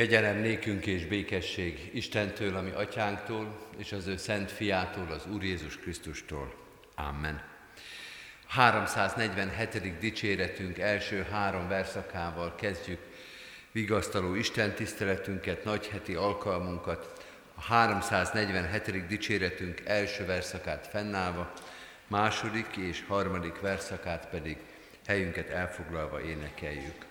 Kegyelem nékünk és békesség Istentől, ami atyánktól, és az ő szent fiától, az Úr Jézus Krisztustól. Amen. 347. dicséretünk első három verszakával kezdjük vigasztaló Isten tiszteletünket, nagyheti alkalmunkat, a 347. dicséretünk első verszakát fennállva, második és harmadik verszakát pedig helyünket elfoglalva énekeljük.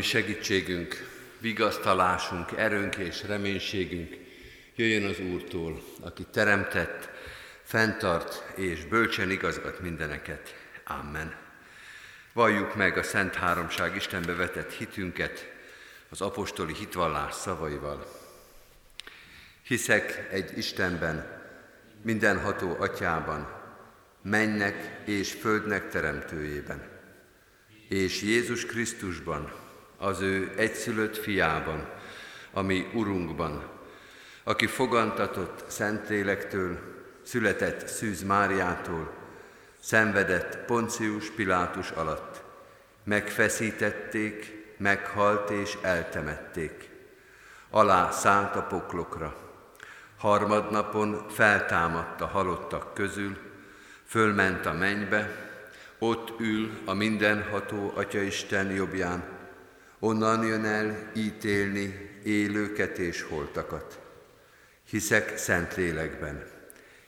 Segítségünk, vigasztalásunk, erőnk és reménységünk jöjjön az Úrtól, aki teremtett, fenntart és bölcsen igazgat mindeneket. Amen. Valljuk meg a Szent Háromság Istenbe vetett hitünket az apostoli hitvallás szavaival. Hiszek egy Istenben, mindenható atyában, mennek és földnek teremtőjében, és Jézus Krisztusban, az ő egyszülött fiában, ami Urunkban, aki fogantatott Szentlélektől, született Szűz Máriától, szenvedett Poncius Pilátus alatt, megfeszítették, meghalt és eltemették. Alá szállt a poklokra. Harmadnapon feltámadt a halottak közül, fölment a mennybe, ott ül a mindenható Atyaisten jobbján, Onnan jön el ítélni élőket és holtakat. Hiszek szent lélekben.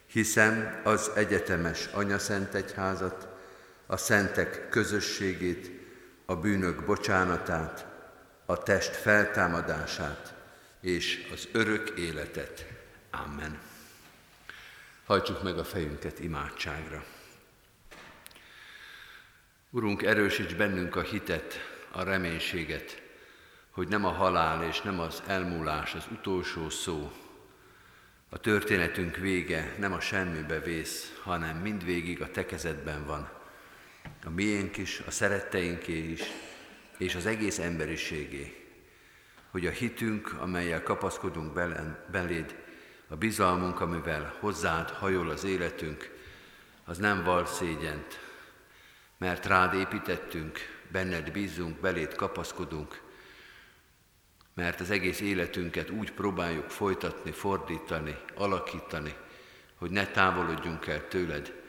Hiszem az egyetemes Szent Egyházat, a szentek közösségét, a bűnök bocsánatát, a test feltámadását és az örök életet. Amen. Hajtsuk meg a fejünket imádságra. Urunk, erősíts bennünk a hitet, a reménységet, hogy nem a halál és nem az elmúlás az utolsó szó, a történetünk vége nem a semmibe vész, hanem mindvégig a te kezedben van. A miénk is, a szeretteinké is, és az egész emberiségé. Hogy a hitünk, amelyel kapaszkodunk beléd, a bizalmunk, amivel hozzád hajol az életünk, az nem val szégyent, mert rád építettünk, benned bízunk, beléd kapaszkodunk, mert az egész életünket úgy próbáljuk folytatni, fordítani, alakítani, hogy ne távolodjunk el tőled,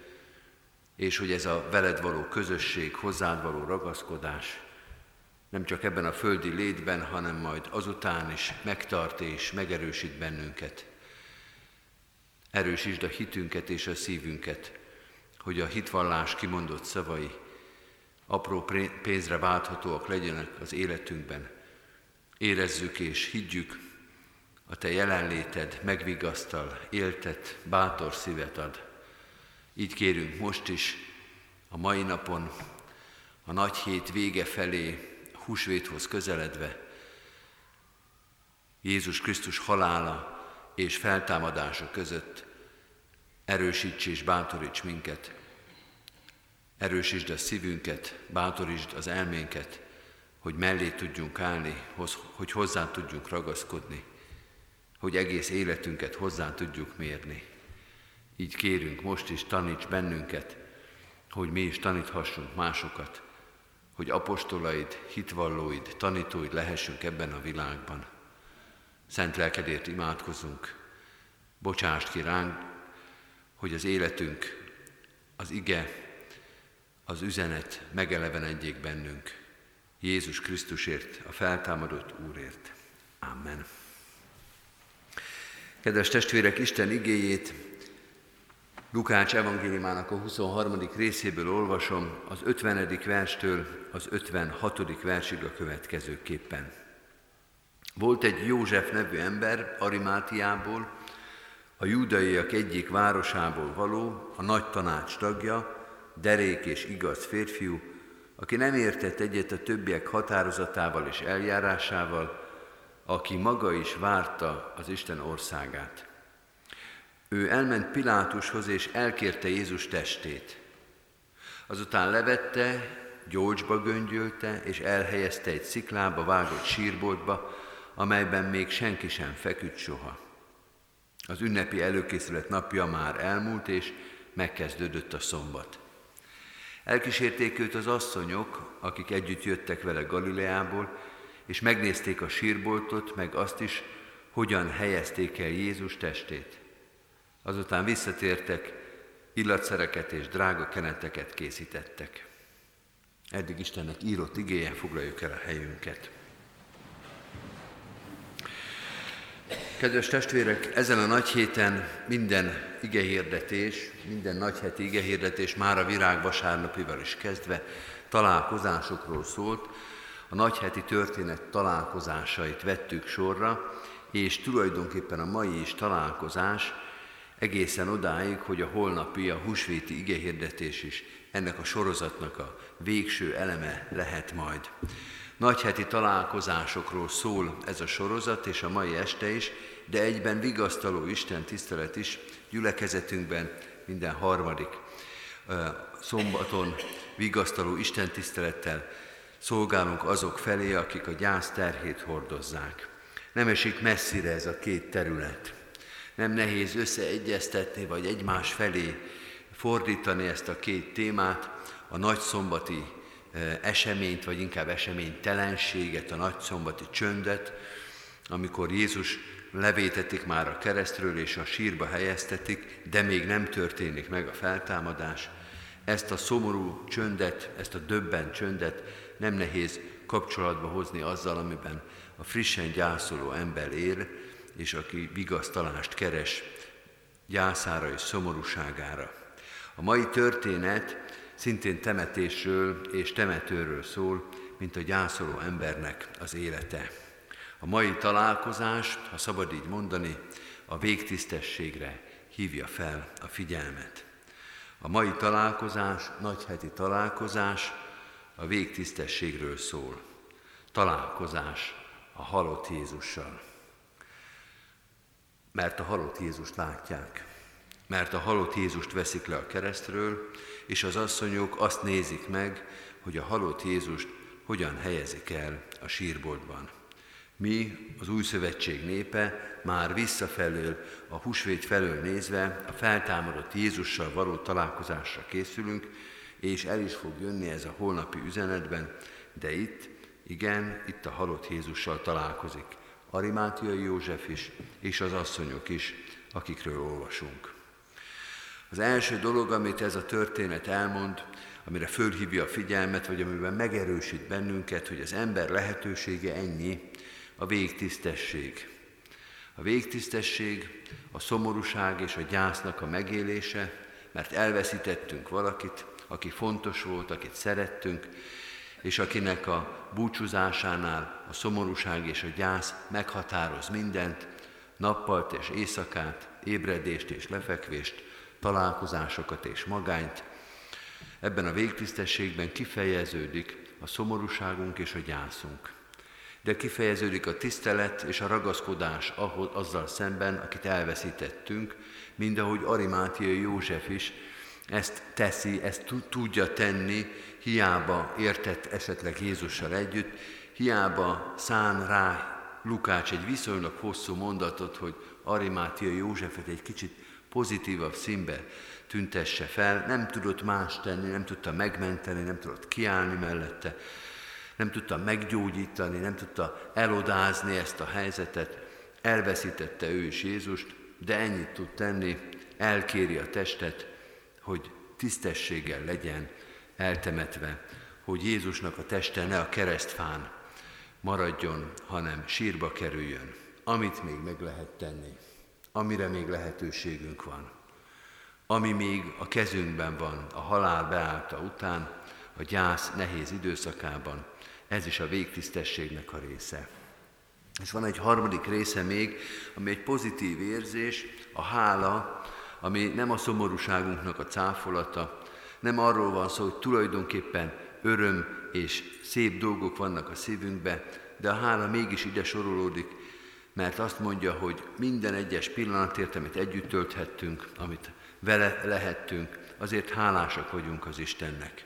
és hogy ez a veled való közösség, hozzád való ragaszkodás nem csak ebben a földi létben, hanem majd azután is megtart és megerősít bennünket. Erősítsd a hitünket és a szívünket, hogy a hitvallás kimondott szavai apró pénzre válthatóak legyenek az életünkben, Érezzük és higgyük, a Te jelenléted megvigasztal, éltet, bátor szívet ad. Így kérünk most is, a mai napon, a nagy hét vége felé, húsvéthoz közeledve, Jézus Krisztus halála és feltámadása között erősíts és bátoríts minket, erősítsd a szívünket, bátorítsd az elménket, hogy mellé tudjunk állni, hogy hozzá tudjunk ragaszkodni, hogy egész életünket hozzá tudjuk mérni. Így kérünk, most is taníts bennünket, hogy mi is taníthassunk másokat, hogy apostolaid, hitvallóid, tanítóid lehessünk ebben a világban. Szent lelkedért imádkozunk, bocsást ki ránk, hogy az életünk, az ige, az üzenet megelevenedjék bennünk, Jézus Krisztusért, a feltámadott Úrért. Amen. Kedves testvérek, Isten igéjét Lukács evangéliumának a 23. részéből olvasom, az 50. verstől az 56. versig a következőképpen. Volt egy József nevű ember Arimátiából, a júdaiak egyik városából való, a nagy tanács tagja, derék és igaz férfiú, aki nem értett egyet a többiek határozatával és eljárásával, aki maga is várta az Isten országát. Ő elment Pilátushoz és elkérte Jézus testét. Azután levette, gyógyba göngyölte és elhelyezte egy sziklába vágott sírboltba, amelyben még senki sem feküdt soha. Az ünnepi előkészület napja már elmúlt, és megkezdődött a szombat. Elkísérték őt az asszonyok, akik együtt jöttek vele Galileából, és megnézték a sírboltot, meg azt is, hogyan helyezték el Jézus testét. Azután visszatértek, illatszereket és drága keneteket készítettek. Eddig Istennek írott igéje, foglaljuk el a helyünket. Kedves testvérek, ezen a nagy héten minden igehirdetés, minden nagyheti igehirdetés már a virágvasárnapival is kezdve találkozásokról szólt. A nagyheti történet találkozásait vettük sorra, és tulajdonképpen a mai is találkozás egészen odáig, hogy a holnapi, a húsvéti igehirdetés is ennek a sorozatnak a végső eleme lehet majd. Nagyheti találkozásokról szól ez a sorozat, és a mai este is, de egyben vigasztaló Isten tisztelet is gyülekezetünkben minden harmadik szombaton vigasztaló Isten tisztelettel szolgálunk azok felé, akik a gyász terhét hordozzák. Nem esik messzire ez a két terület. Nem nehéz összeegyeztetni, vagy egymás felé fordítani ezt a két témát, a nagyszombati eseményt, vagy inkább eseménytelenséget, a nagyszombati csöndet, amikor Jézus levétetik már a keresztről és a sírba helyeztetik, de még nem történik meg a feltámadás. Ezt a szomorú csöndet, ezt a döbben csöndet nem nehéz kapcsolatba hozni azzal, amiben a frissen gyászoló ember él, és aki vigasztalást keres gyászára és szomorúságára. A mai történet szintén temetésről és temetőről szól, mint a gyászoló embernek az élete. A mai találkozás, ha szabad így mondani, a végtisztességre hívja fel a figyelmet. A mai találkozás, nagyheti találkozás a végtisztességről szól. Találkozás a halott Jézussal. Mert a halott Jézust látják, mert a halott Jézust veszik le a keresztről, és az asszonyok azt nézik meg, hogy a halott Jézust hogyan helyezik el a sírboltban. Mi, az új szövetség népe, már visszafelől, a húsvét felől nézve a feltámadott Jézussal való találkozásra készülünk, és el is fog jönni ez a holnapi üzenetben, de itt, igen, itt a halott Jézussal találkozik. Arimátiai József is, és az asszonyok is, akikről olvasunk. Az első dolog, amit ez a történet elmond, amire fölhívja a figyelmet, vagy amiben megerősít bennünket, hogy az ember lehetősége ennyi, a végtisztesség. A végtisztesség, a szomorúság és a gyásznak a megélése, mert elveszítettünk valakit, aki fontos volt, akit szerettünk, és akinek a búcsúzásánál a szomorúság és a gyász meghatároz mindent, nappalt és éjszakát, ébredést és lefekvést, találkozásokat és magányt. Ebben a végtisztességben kifejeződik a szomorúságunk és a gyászunk de kifejeződik a tisztelet és a ragaszkodás ahhoz, azzal szemben, akit elveszítettünk, mind ahogy Arimátiai József is ezt teszi, ezt tudja tenni, hiába értett esetleg Jézussal együtt, hiába szán rá Lukács egy viszonylag hosszú mondatot, hogy Arimátia Józsefet egy kicsit pozitívabb színbe tüntesse fel, nem tudott más tenni, nem tudta megmenteni, nem tudott kiállni mellette, nem tudta meggyógyítani, nem tudta elodázni ezt a helyzetet, elveszítette ő is Jézust, de ennyit tud tenni, elkéri a testet, hogy tisztességgel legyen eltemetve, hogy Jézusnak a teste ne a keresztfán maradjon, hanem sírba kerüljön, amit még meg lehet tenni, amire még lehetőségünk van, ami még a kezünkben van a halál beállta után, a gyász nehéz időszakában, ez is a végtisztességnek a része. És van egy harmadik része még, ami egy pozitív érzés, a hála, ami nem a szomorúságunknak a cáfolata, nem arról van szó, hogy tulajdonképpen öröm és szép dolgok vannak a szívünkbe, de a hála mégis ide sorolódik, mert azt mondja, hogy minden egyes pillanatért, amit együtt tölthettünk, amit vele lehettünk, azért hálásak vagyunk az Istennek.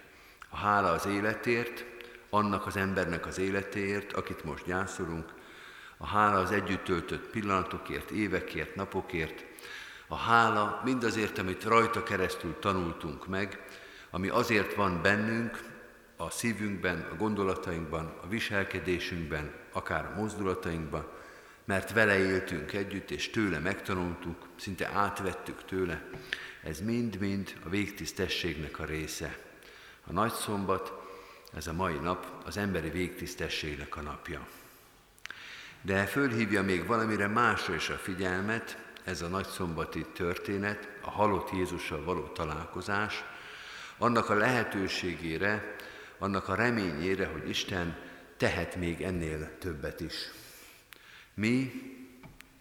A hála az életért, annak az embernek az életéért, akit most gyászolunk, a hála az együtt töltött pillanatokért, évekért, napokért, a hála mindazért, amit rajta keresztül tanultunk meg, ami azért van bennünk, a szívünkben, a gondolatainkban, a viselkedésünkben, akár a mozdulatainkban, mert vele éltünk együtt, és tőle megtanultuk, szinte átvettük tőle. Ez mind-mind a végtisztességnek a része. A nagy szombat ez a mai nap az emberi végtisztességnek a napja. De fölhívja még valamire másra is a figyelmet, ez a nagyszombati történet, a halott Jézussal való találkozás, annak a lehetőségére, annak a reményére, hogy Isten tehet még ennél többet is. Mi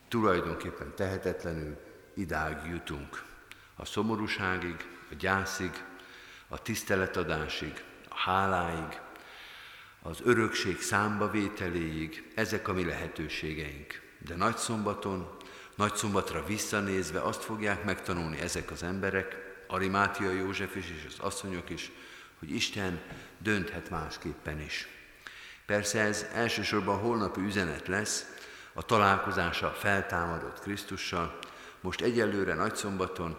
tulajdonképpen tehetetlenül idáig jutunk. A szomorúságig, a gyászig, a tiszteletadásig, háláig, az örökség számbavételéig, ezek a mi lehetőségeink. De nagy szombaton, nagy szombatra visszanézve azt fogják megtanulni ezek az emberek, Arimátia József is és az asszonyok is, hogy Isten dönthet másképpen is. Persze ez elsősorban holnapi üzenet lesz, a találkozása feltámadott Krisztussal. Most egyelőre nagyszombaton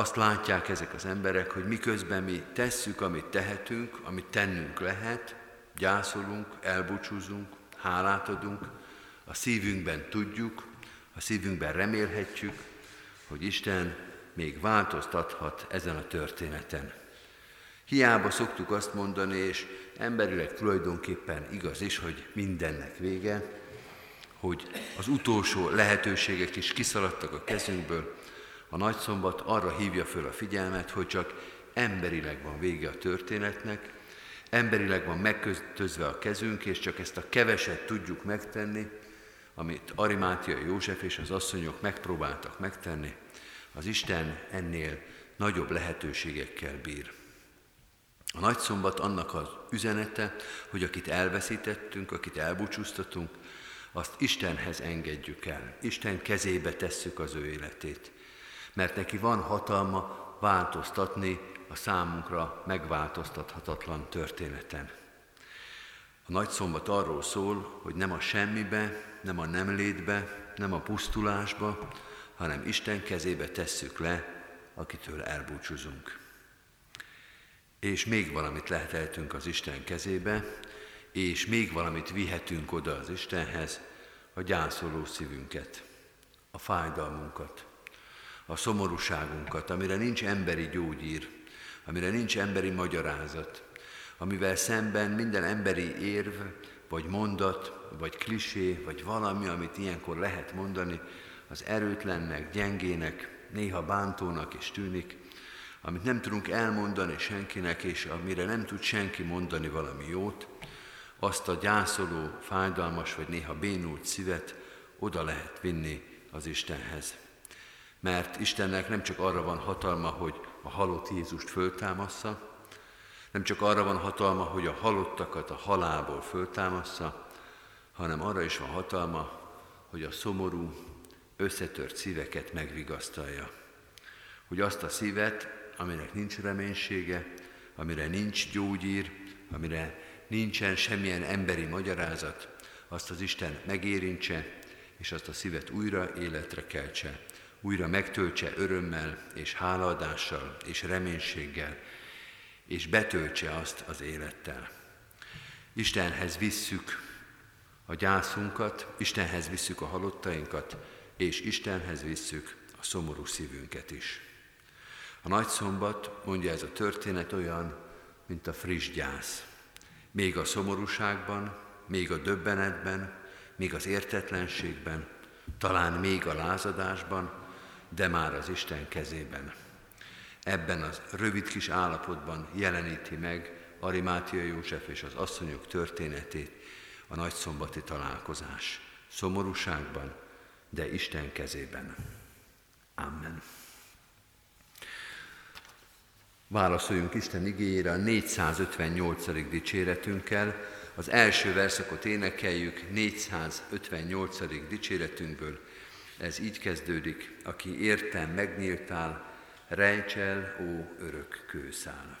azt látják ezek az emberek, hogy miközben mi tesszük, amit tehetünk, amit tennünk lehet, gyászolunk, elbúcsúzunk, hálát adunk, a szívünkben tudjuk, a szívünkben remélhetjük, hogy Isten még változtathat ezen a történeten. Hiába szoktuk azt mondani, és emberileg tulajdonképpen igaz is, hogy mindennek vége, hogy az utolsó lehetőségek is kiszaladtak a kezünkből, a nagyszombat arra hívja föl a figyelmet, hogy csak emberileg van vége a történetnek, emberileg van megkötözve a kezünk, és csak ezt a keveset tudjuk megtenni, amit Arimátia József és az asszonyok megpróbáltak megtenni, az Isten ennél nagyobb lehetőségekkel bír. A nagyszombat annak az üzenete, hogy akit elveszítettünk, akit elbúcsúztatunk, azt Istenhez engedjük el. Isten kezébe tesszük az ő életét. Mert neki van hatalma változtatni a számunkra megváltoztathatatlan történeten. A nagy szombat arról szól, hogy nem a semmibe, nem a nem létbe, nem a pusztulásba, hanem Isten kezébe tesszük le, akitől elbúcsúzunk. És még valamit leheteltünk az Isten kezébe, és még valamit vihetünk oda az Istenhez, a gyászoló szívünket, a fájdalmunkat, a szomorúságunkat, amire nincs emberi gyógyír, amire nincs emberi magyarázat, amivel szemben minden emberi érv, vagy mondat, vagy klisé, vagy valami, amit ilyenkor lehet mondani, az erőtlennek, gyengének, néha bántónak is tűnik, amit nem tudunk elmondani senkinek, és amire nem tud senki mondani valami jót, azt a gyászoló, fájdalmas vagy néha bénult szívet oda lehet vinni az Istenhez. Mert Istennek nem csak arra van hatalma, hogy a halott Jézust föltámassza, nem csak arra van hatalma, hogy a halottakat a halából föltámassza, hanem arra is van hatalma, hogy a szomorú, összetört szíveket megvigasztalja. Hogy azt a szívet, aminek nincs reménysége, amire nincs gyógyír, amire nincsen semmilyen emberi magyarázat, azt az Isten megérintse, és azt a szívet újra életre keltse, újra megtöltse örömmel és hálaadással és reménységgel, és betöltse azt az élettel. Istenhez visszük a gyászunkat, Istenhez visszük a halottainkat, és Istenhez visszük a szomorú szívünket is. A nagy szombat, mondja ez a történet, olyan, mint a friss gyász. Még a szomorúságban, még a döbbenetben, még az értetlenségben, talán még a lázadásban, de már az Isten kezében. Ebben az rövid kis állapotban jeleníti meg Arimátia József és az asszonyok történetét, a nagyszombati találkozás. Szomorúságban, de Isten kezében. Amen. Válaszoljunk Isten igényére a 458. dicséretünkkel. Az első verszakot énekeljük 458. dicséretünkből. Ez így kezdődik, aki értem megnyíltál, rejts el, ó örök kőszál.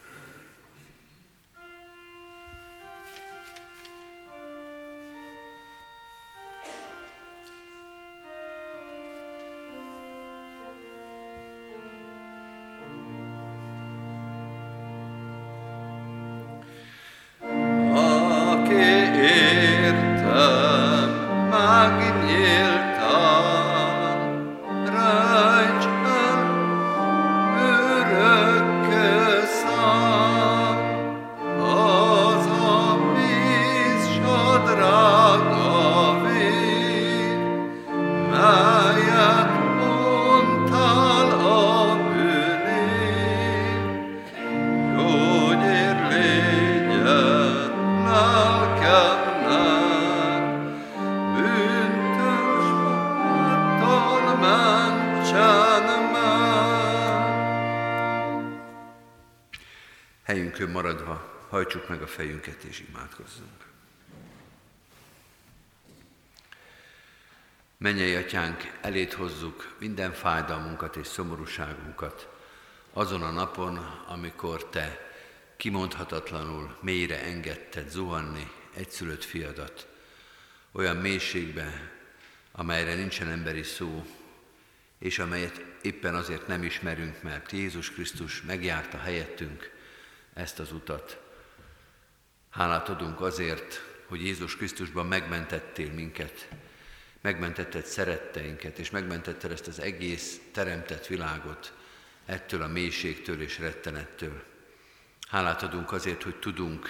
Maradva hajtsuk meg a fejünket és imádkozzunk. Mennyei atyánk, elét hozzuk minden fájdalmunkat és szomorúságunkat azon a napon, amikor te kimondhatatlanul mélyre engedted zuhanni egyszülött fiadat, olyan mélységbe, amelyre nincsen emberi szó, és amelyet éppen azért nem ismerünk, mert Jézus Krisztus megjárta helyettünk ezt az utat. Hálát adunk azért, hogy Jézus Krisztusban megmentettél minket, megmentetted szeretteinket, és megmentetted ezt az egész teremtett világot ettől a mélységtől és rettenettől. Hálát adunk azért, hogy tudunk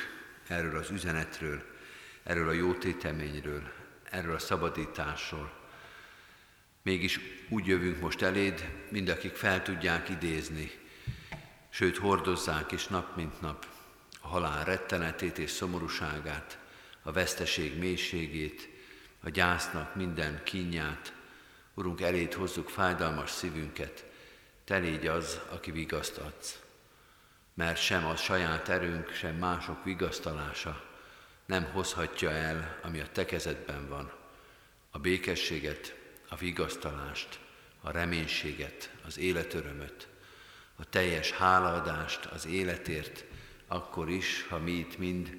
erről az üzenetről, erről a jótéteményről, erről a szabadításról. Mégis úgy jövünk most eléd, mind akik fel tudják idézni, sőt hordozzák is nap mint nap a halál rettenetét és szomorúságát, a veszteség mélységét, a gyásznak minden kínját. Urunk, eléd hozzuk fájdalmas szívünket, Te légy az, aki vigaszt. Mert sem a saját erőnk, sem mások vigasztalása nem hozhatja el, ami a Te kezedben van. A békességet, a vigasztalást, a reménységet, az életörömöt, a teljes hálaadást az életért, akkor is, ha mi itt mind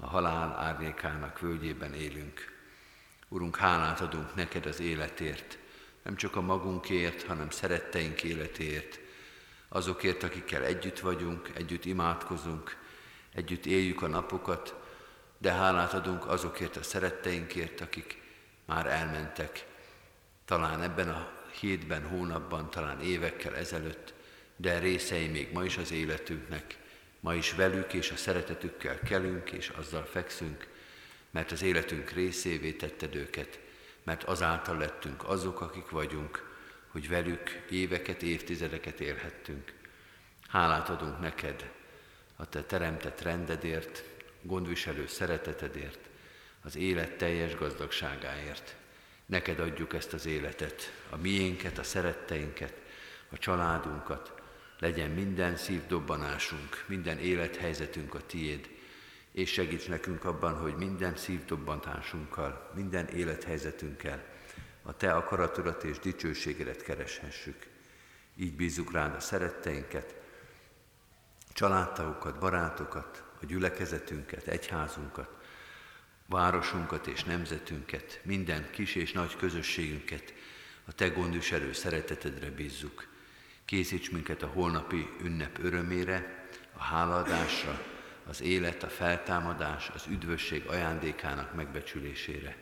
a halál árnyékának völgyében élünk. Urunk, hálát adunk neked az életért, nem csak a magunkért, hanem szeretteink életért, azokért, akikkel együtt vagyunk, együtt imádkozunk, együtt éljük a napokat, de hálát adunk azokért a szeretteinkért, akik már elmentek, talán ebben a hétben, hónapban, talán évekkel ezelőtt, de részei még ma is az életünknek, ma is velük és a szeretetükkel kelünk és azzal fekszünk, mert az életünk részévé tetted őket, mert azáltal lettünk azok, akik vagyunk, hogy velük éveket, évtizedeket élhettünk. Hálát adunk neked a te teremtett rendedért, gondviselő szeretetedért, az élet teljes gazdagságáért. Neked adjuk ezt az életet, a miénket, a szeretteinket, a családunkat, legyen minden szívdobbanásunk, minden élethelyzetünk a tiéd, és segíts nekünk abban, hogy minden szívdobbantásunkkal, minden élethelyzetünkkel a Te akaratodat és dicsőségedet kereshessük. Így bízzuk rád a szeretteinket, családtagokat, barátokat, a gyülekezetünket, egyházunkat, városunkat és nemzetünket, minden kis és nagy közösségünket a Te gondviselő szeretetedre bízzuk. Készíts minket a holnapi ünnep örömére, a hálaadásra, az élet, a feltámadás, az üdvösség ajándékának megbecsülésére.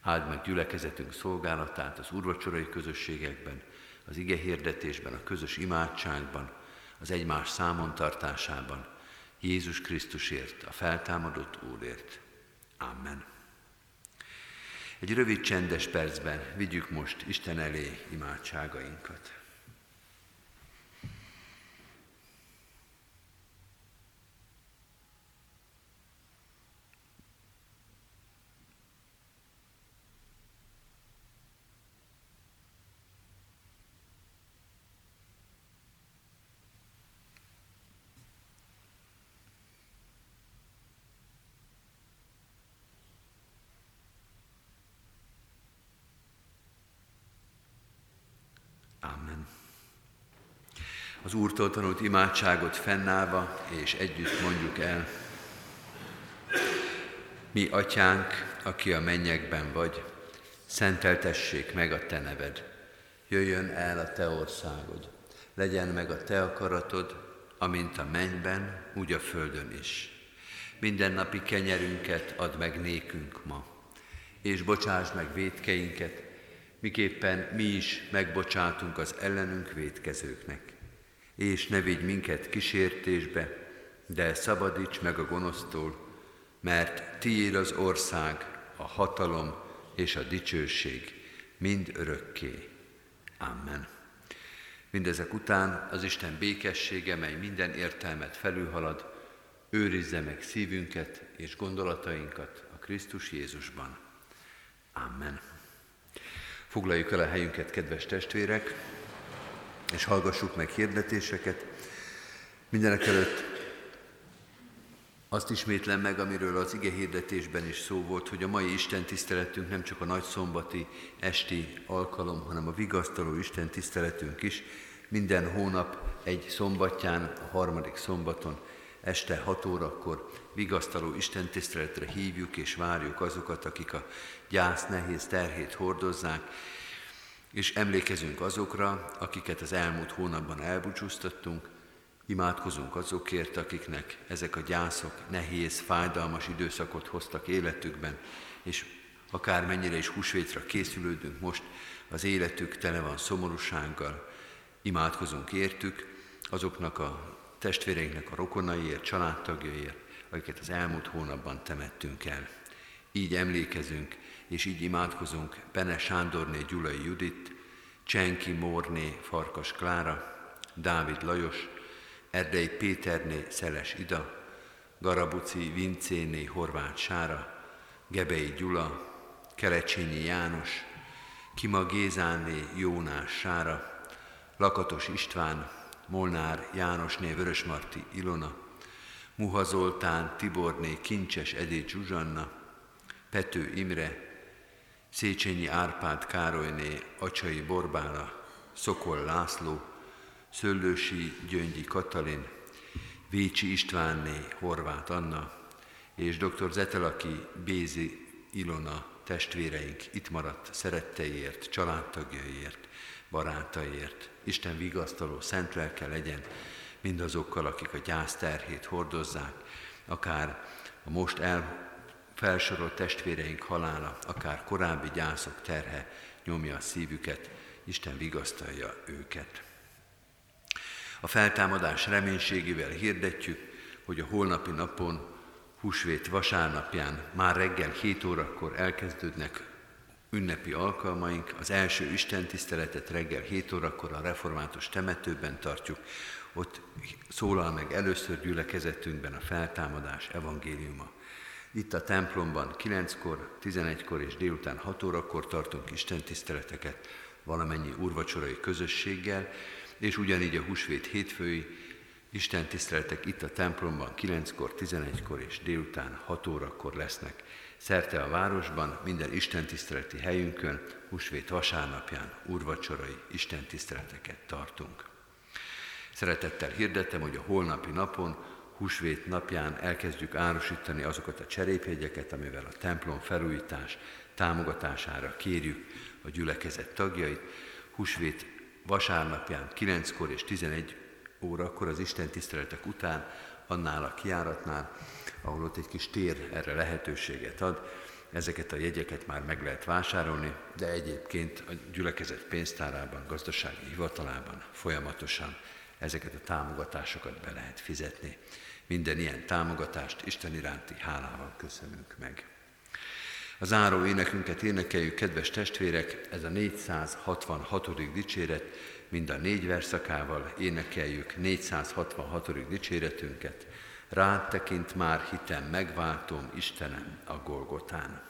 Áld meg gyülekezetünk szolgálatát az urvacsorai közösségekben, az ige hirdetésben, a közös imádságban, az egymás számon tartásában, Jézus Krisztusért, a feltámadott Úrért. Amen. Egy rövid csendes percben vigyük most Isten elé imádságainkat. Az Úrtól tanult imádságot fennállva, és együtt mondjuk el. Mi, Atyánk, aki a mennyekben vagy, szenteltessék meg a Te neved. Jöjjön el a Te országod. Legyen meg a Te akaratod, amint a mennyben, úgy a földön is. Minden napi kenyerünket add meg nékünk ma, és bocsáss meg védkeinket, miképpen mi is megbocsátunk az ellenünk védkezőknek és ne vigy minket kísértésbe, de szabadíts meg a gonosztól, mert tiéd az ország, a hatalom és a dicsőség mind örökké. Amen. Mindezek után az Isten békessége, mely minden értelmet felülhalad, őrizze meg szívünket és gondolatainkat a Krisztus Jézusban. Amen. Foglaljuk el a helyünket, kedves testvérek! és hallgassuk meg hirdetéseket. Mindenek előtt azt ismétlem meg, amiről az ige hirdetésben is szó volt, hogy a mai Isten tiszteletünk nem csak a nagy szombati esti alkalom, hanem a vigasztaló Isten tiszteletünk is. Minden hónap egy szombatján, a harmadik szombaton, este 6 órakor vigasztaló Isten tiszteletre hívjuk és várjuk azokat, akik a gyász nehéz terhét hordozzák, és emlékezünk azokra, akiket az elmúlt hónapban elbúcsúztattunk, imádkozunk azokért, akiknek ezek a gyászok nehéz, fájdalmas időszakot hoztak életükben, és akár mennyire is húsvétra készülődünk most, az életük tele van szomorúsággal, imádkozunk értük, azoknak a testvéreinknek a rokonaiért, családtagjaiért, akiket az elmúlt hónapban temettünk el. Így emlékezünk, és így imádkozunk Bene Sándorné Gyulai Judit, Csenki Mórné Farkas Klára, Dávid Lajos, Erdei Péterné Szeles Ida, Garabuci Vincéné Horváth Sára, Gebei Gyula, Kelecsényi János, Kima Gézáné Jónás Sára, Lakatos István, Molnár Jánosné Vörösmarty Ilona, Muha Zoltán, Tiborné Kincses Edé Zsuzsanna, Pető Imre, Széchenyi Árpád Károlyné Acsai Borbála, Szokol László, Szöllősi Gyöngyi Katalin, Vécsi Istvánné Horváth Anna, és dr. Zetelaki Bézi Ilona testvéreink itt maradt szeretteiért, családtagjaiért, barátaiért. Isten vigasztaló szent lelke legyen mindazokkal, akik a gyász terhét hordozzák, akár a most el felsorolt testvéreink halála, akár korábbi gyászok terhe nyomja a szívüket, Isten vigasztalja őket. A feltámadás reménységével hirdetjük, hogy a holnapi napon, húsvét vasárnapján már reggel 7 órakor elkezdődnek ünnepi alkalmaink. Az első Isten tiszteletet reggel 7 órakor a református temetőben tartjuk. Ott szólal meg először gyülekezetünkben a feltámadás evangéliuma. Itt a templomban 9-kor, 11-kor és délután 6 órakor tartunk istentiszteleteket valamennyi úrvacsorai közösséggel, és ugyanígy a húsvét hétfői istentiszteletek itt a templomban 9-kor, 11-kor és délután 6 órakor lesznek. Szerte a városban, minden istentiszteleti helyünkön, húsvét vasárnapján úrvacsorai istentiszteleteket tartunk. Szeretettel hirdettem, hogy a holnapi napon húsvét napján elkezdjük árusítani azokat a cserépjegyeket, amivel a templom felújítás támogatására kérjük a gyülekezet tagjait. Húsvét vasárnapján 9-kor és 11 órakor az Isten tiszteletek után, annál a kiáratnál, ahol ott egy kis tér erre lehetőséget ad, ezeket a jegyeket már meg lehet vásárolni, de egyébként a gyülekezet pénztárában, gazdasági hivatalában folyamatosan ezeket a támogatásokat be lehet fizetni. Minden ilyen támogatást Isten iránti hálával köszönünk meg. A záró énekünket énekeljük, kedves testvérek, ez a 466. dicséret, mind a négy verszakával énekeljük 466. dicséretünket. Rád tekint már hitem, megváltom Istenem a Golgotán.